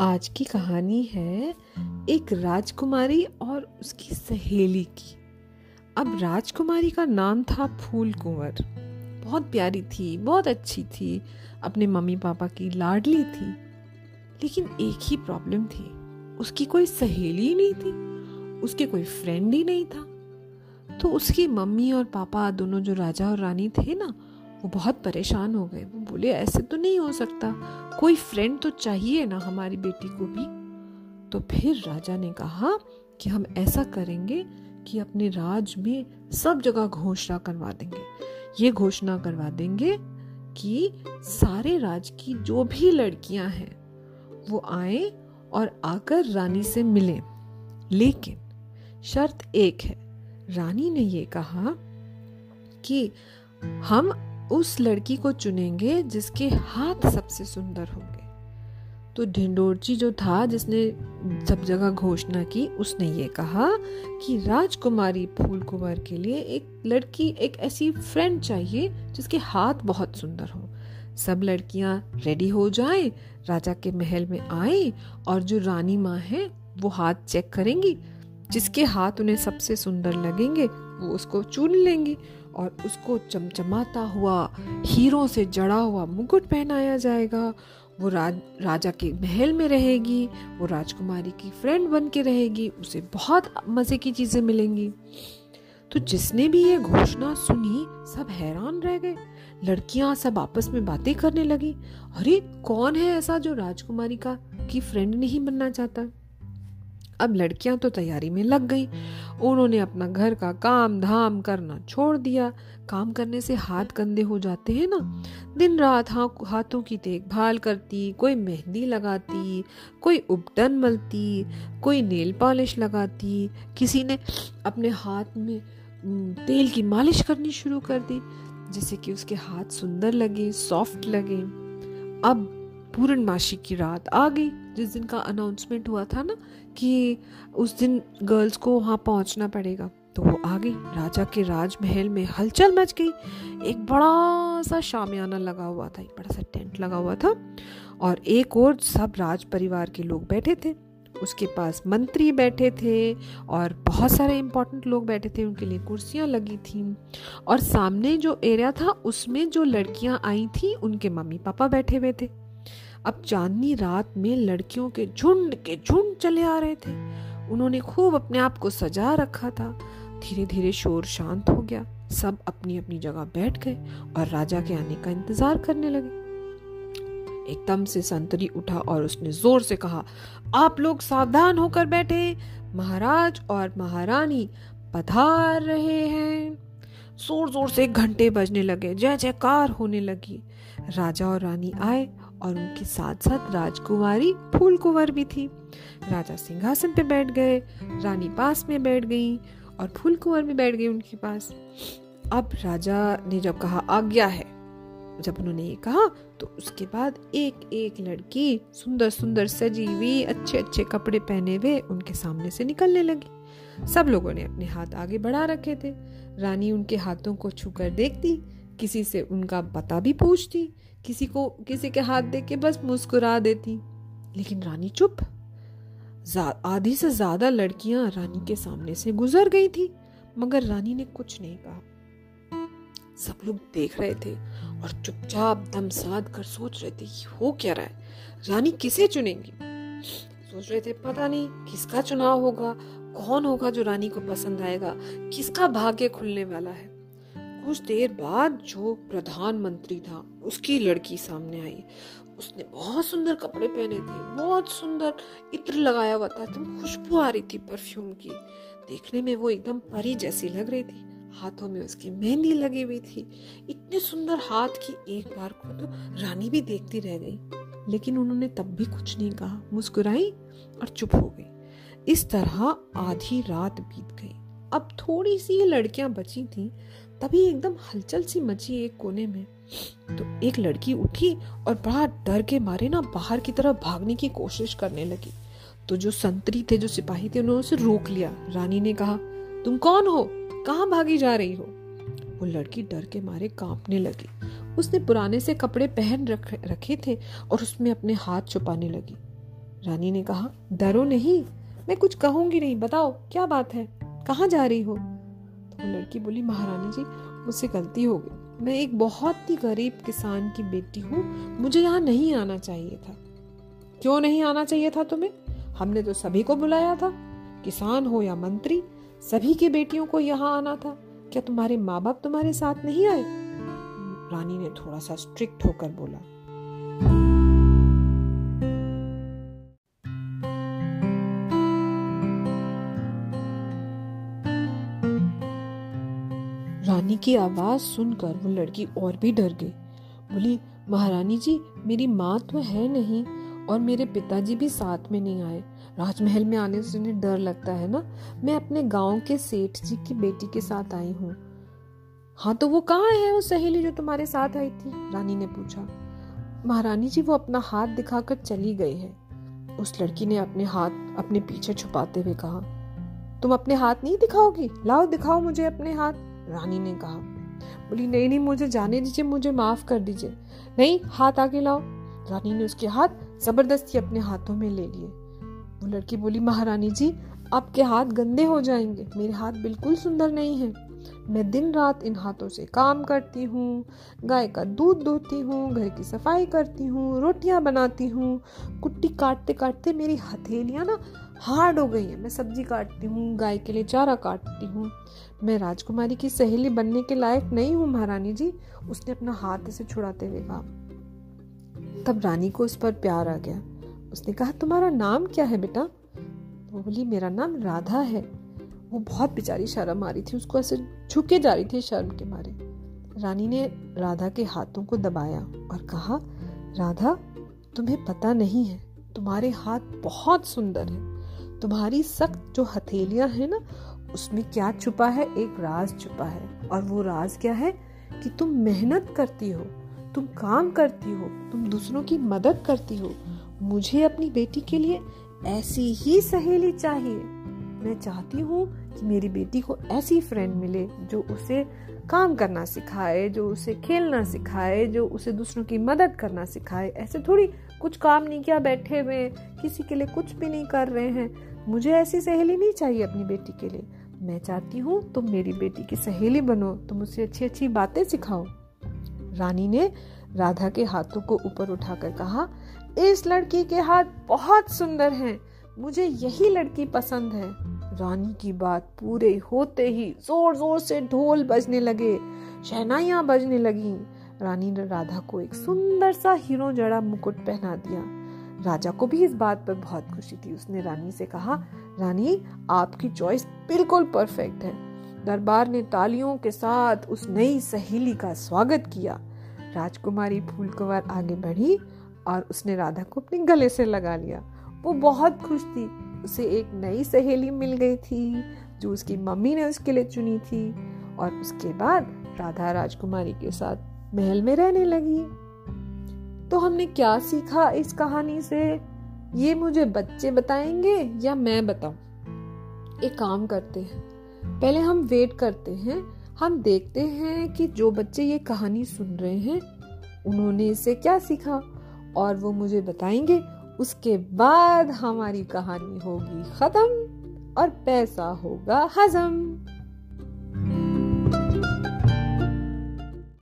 आज की कहानी है एक राजकुमारी और उसकी सहेली की। अब राजकुमारी का नाम था फूल कुंवर बहुत प्यारी थी, बहुत अच्छी थी। अपने मम्मी पापा की लाडली थी। लेकिन एक ही प्रॉब्लम थी। उसकी कोई सहेली ही नहीं थी। उसके कोई फ्रेंड ही नहीं था। तो उसकी मम्मी और पापा, दोनों जो राजा और रानी थे ना वो बहुत परेशान हो गए। वो बोले, ऐसे तो नहीं हो सकता। कोई फ्रेंड तो चाहिए ना हमारी बेटी को भी। तो फिर राजा ने कहा कि हम ऐसा करेंगे कि अपने राज में सब जगह घोषणा करवा देंगे। ये घोषणा करवा देंगे कि सारे राज की जो भी लड़कियाँ हैं, वो आए और आकर रानी से मिलें। लेकिन शर्त एक है। रानी ने ये कहा कि हम उस लड़की को चुनेंगे जिसके हाथ सबसे सुंदर होंगे। तो ढिंडोरची जो था जिसने सब जगह घोषणा की उसने ये कहा कि राजकुमारी फूल कुंवर के लिए एक लड़की एक ऐसी फ्रेंड चाहिए जिसके हाथ बहुत सुंदर हो। सब लड़कियाँ रेडी हो जाएँ, राजा के महल में आए और जो रानी माँ है वो हाथ चेक करेंगी। जिसके हाथ उन्हें सबसे सुंदर लगेंगे वो उसको चुन लेंगी। और उसको चमचमाता हुआ, हीरों से जड़ा हुआ मुकुट पहनाया जाएगा। वो राज, राजा के महल में रहेगी, वो राजकुमारी की फ्रेंड बन के रहेगी, उसे बहुत मज़े की चीज़ें मिलेंगी। तो जिसने भी ये घोषणा सुनी, सब हैरान रह गए। लड़कियाँ सब आपस में बातें करने लगी, अरे, कौन है ऐसा जो राजकुमारी का, की फ्रेंड नहीं बनना चाहता? अब लड़कियाँ तो तैयारी में लग गई उन्होंने अपना घर का काम धाम करना छोड़ दिया। काम करने से हाथ गंदे हो जाते हैं ना। दिन रात हाथों की देखभाल करती, कोई मेहंदी लगाती, कोई उपटन मलती, कोई नेल पॉलिश लगाती। किसी ने अपने हाथ में तेल की मालिश करनी शुरू कर दी, जिससे कि उसके हाथ सुंदर लगे, सॉफ्ट लगे। अब पूर्णमासी की रात आ गई। जिस दिन का अनाउंसमेंट हुआ था ना कि उस दिन गर्ल्स को वहाँ पहुँचना पड़ेगा तो वो आ गई। राजा के राजमहल में हलचल मच गई। एक बड़ा सा शामियाना लगा हुआ था, एक बड़ा सा टेंट लगा हुआ था और एक और सब राज परिवार के लोग बैठे थे। उसके पास मंत्री बैठे थे और बहुत सारे इम्पोर्टेंट लोग बैठे थे। उनके लिए कुर्सियाँ लगी थी और सामने जो एरिया था, उसमें जो लड़कियाँ आई थी, उनके मम्मी पापा बैठे हुए थे। अब चांदनी रात में लड़कियों के झुंड के झुंड चले आ रहे थे। उन्होंने खूब अपने आप को सजा रखा था। धीरे धीरे शोर शांत हो गया। सब अपनी अपनी जगह बैठ गए और राजा के आने का इंतज़ार करने लगे। एकदम से संतरी उठा और उसने ज़ोर से कहा, आप लोग सावधान होकर बैठे। महाराज और महारानी पधार रहे हैं। ज़ोर ज़ोर से घंटे बजने लगे जय जयकार होने लगी। राजा और रानी आए और उनके साथ साथ राजकुमारी फूल कुंवर भी थी। राजा सिंहासन पे बैठ गए, रानी पास में बैठ गई और फूल कुंवर भी बैठ गई उनके पास। अब राजा ने जब कहा, आज्ञा है। जब उन्होंने ये कहा तो उसके बाद एक एक लड़की सुंदर सुंदर सजी हुई अच्छे अच्छे कपड़े पहने हुए उनके सामने से निकलने लगी। सब लोगों ने अपने हाथ आगे बढ़ा रखे थे। रानी उनके हाथों को छूकर देखती, किसी से उनका पता भी पूछती किसी को, किसी के हाथ देख के बस मुस्कुरा देती। लेकिन रानी चुप। आधी से ज़्यादा लड़कियाँ रानी के सामने से गुजर गई थी, मगर रानी ने कुछ नहीं कहा। सब लोग देख रहे थे और चुपचाप दम साध कर सोच रहे थे हो क्या रहा है। रानी किसे चुनेंगी? सोच रहे थे पता नहीं किसका चुनाव होगा, कौन होगा जो रानी को पसंद आएगा, किसका भाग्य खुलने वाला है। कुछ देर बाद जो प्रधानमंत्री था, उसकी लड़की सामने आई। उसने बहुत सुंदर कपड़े पहने थे, बहुत सुंदर इत्र लगाया हुआ था, एकदम खुशबू आ रही थी परफ्यूम की। देखने में वो एकदम परी जैसी लग रही थी। हाथों में उसकी मेहंदी लगी हुई थी। इतने सुंदर हाथ की एक बार को तो रानी भी देखती रह गई। लेकिन उन्होंने तब भी कुछ नहीं कहा। मुस्कुराई और चुप हो गई। इस तरह आधी रात बीत गई। अब थोड़ी सी लड़कियाँ बची थी तभी एकदम हलचल सी मची एक कोने में। तो एक लड़की उठी और बड़ा डर के मारे ना बाहर की तरफ़ भागने की कोशिश करने लगी। तो जो संतरी थे जो सिपाही थे उन्होंने उसे रोक लिया। रानी ने कहा तुम कौन हो? कहाँ भागी जा रही हो? वो लड़की डर के मारे कांपने लगी। उसने पुराने से कपड़े पहन रख, रखे थे और उसमें अपने हाथ छुपाने लगी। रानी ने कहा डरो नहीं। मैं कुछ कहूँगी नहीं। बताओ क्या बात है? कहाँ जा रही हो? वो लड़की बोली, महारानी जी, मुझसे गलती हो गई। मैं एक बहुत ही गरीब किसान की बेटी हूँ, मुझे यहाँ नहीं आना चाहिए था। क्यों नहीं आना चाहिए था तुम्हें? हमने तो सभी को बुलाया था। किसान हो या मंत्री, सभी की बेटियों को यहाँ आना था। क्या तुम्हारे माँ बाप तुम्हारे साथ नहीं आए? रानी ने थोड़ा सा स्ट्रिक्ट होकर बोला रानी की आवाज़ सुनकर वो लड़की और भी डर गई। बोली, महारानी जी, मेरी माँ तो है नहीं और मेरे पिताजी भी साथ में नहीं आए। राजमहल में आने से उन्हें डर लगता है ना? मैं अपने गाँव के सेठ जी की बेटी के साथ आई हूँ। हाँ तो वो कहाँ है, वो सहेली जो तुम्हारे साथ आई थी? रानी ने पूछा। महारानी जी, वो अपना हाथ दिखाकर चली गई है। उस लड़की ने अपने हाथ अपने पीछे छुपाते हुए कहा, तुम अपने हाथ नहीं दिखाओगी? लाओ, दिखाओ मुझे अपने हाथ। रानी ने कहा, बोली, नहीं नहीं, मुझे जाने दीजिए, मुझे माफ़ कर दीजिए। नहीं, हाथ आगे लाओ। रानी ने उसके हाथ ज़बरदस्ती अपने हाथों में ले लिए। वो लड़की बोली, महारानी जी, आपके हाथ गंदे हो जाएँगे, मेरे हाथ बिल्कुल सुंदर नहीं है। मैं दिन रात इन हाथों से काम करती हूँ, गाय का दूध धोती हूँ, घर की सफ़ाई करती हूँ, रोटियाँ बनाती हूँ। कुट्टी काटते काटते मेरी हथेलियाँ ना हार्ड हो गई है। मैं सब्ज़ी काटती हूँ, गाय के लिए चारा काटती हूँ। मैं राजकुमारी की सहेली बनने के लायक नहीं हूँ, महारानी जी। उसने अपना हाथ से छुड़ाते हुए कहा। तब रानी को उस पर प्यार आ गया। उसने कहा, तुम्हारा नाम क्या है बेटा? वो बोली, मेरा नाम राधा है। वो बहुत बेचारी शर्म आ रही थी, उसको ऐसे झुके जा रही थी शर्म के मारे। रानी ने राधा के हाथों को दबाया और कहा, राधा, तुम्हें पता नहीं है, तुम्हारे हाथ बहुत सुंदर हैं। तुम्हारी सख्त जो हथेलियाँ हैं ना, उसमें क्या छुपा है? एक राज छुपा है। और वो राज क्या है? कि तुम मेहनत करती हो, तुम काम करती हो, तुम दूसरों की मदद करती हो। मुझे अपनी बेटी के लिए ऐसी ही सहेली चाहिए। मैं चाहती हूँ कि मेरी बेटी को ऐसी फ्रेंड मिले, जो उसे काम करना सिखाए, जो उसे खेलना सिखाए, जो उसे दूसरों की मदद करना सिखाए। ऐसे थोड़ी कुछ काम नहीं किया, बैठे हुए किसी के लिए कुछ भी नहीं कर रहे हैं। मुझे ऐसी सहेली नहीं चाहिए अपनी बेटी के लिए। मैं चाहती हूँ तुम मेरी बेटी की सहेली बनो। तुम उसे अच्छी अच्छी बातें सिखाओ। रानी ने राधा के हाथों को ऊपर उठाकर कहा, इस लड़की के हाथ बहुत सुंदर हैं। मुझे यही लड़की पसंद है। रानी की बात पूरे होते ही ज़ोर ज़ोर से ढोल बजने लगे। शहनाइयाँ बजने लगी। रानी ने राधा को एक सुंदर सा हीरो जड़ा मुकुट पहना दिया। राजा को भी इस बात पर बहुत खुशी थी। उसने रानी से कहा, रानी, आपकी चॉइस बिल्कुल परफेक्ट है। दरबार ने तालियों के साथ उस नई सहेली का स्वागत किया। राजकुमारी फूलकुंवर आगे बढ़ी और उसने राधा को अपने गले से लगा लिया। वो बहुत खुश थी। उसे एक नई सहेली मिल गई थी, जो उसकी मम्मी ने उसके लिए चुनी थी। और उसके बाद राधा राजकुमारी के साथ महल में रहने लगी। तो हमने क्या सीखा इस कहानी से? ये मुझे बच्चे बताएँगे या मैं बताऊँ? एक काम करते हैं। पहले हम वेट करते हैं। हम देखते हैं कि जो बच्चे ये कहानी सुन रहे हैं, उन्होंने इसे क्या सीखा? और वो मुझे बताएँगे, उसके बाद हमारी कहानी होगी खत्म और पैसा होगा हजम।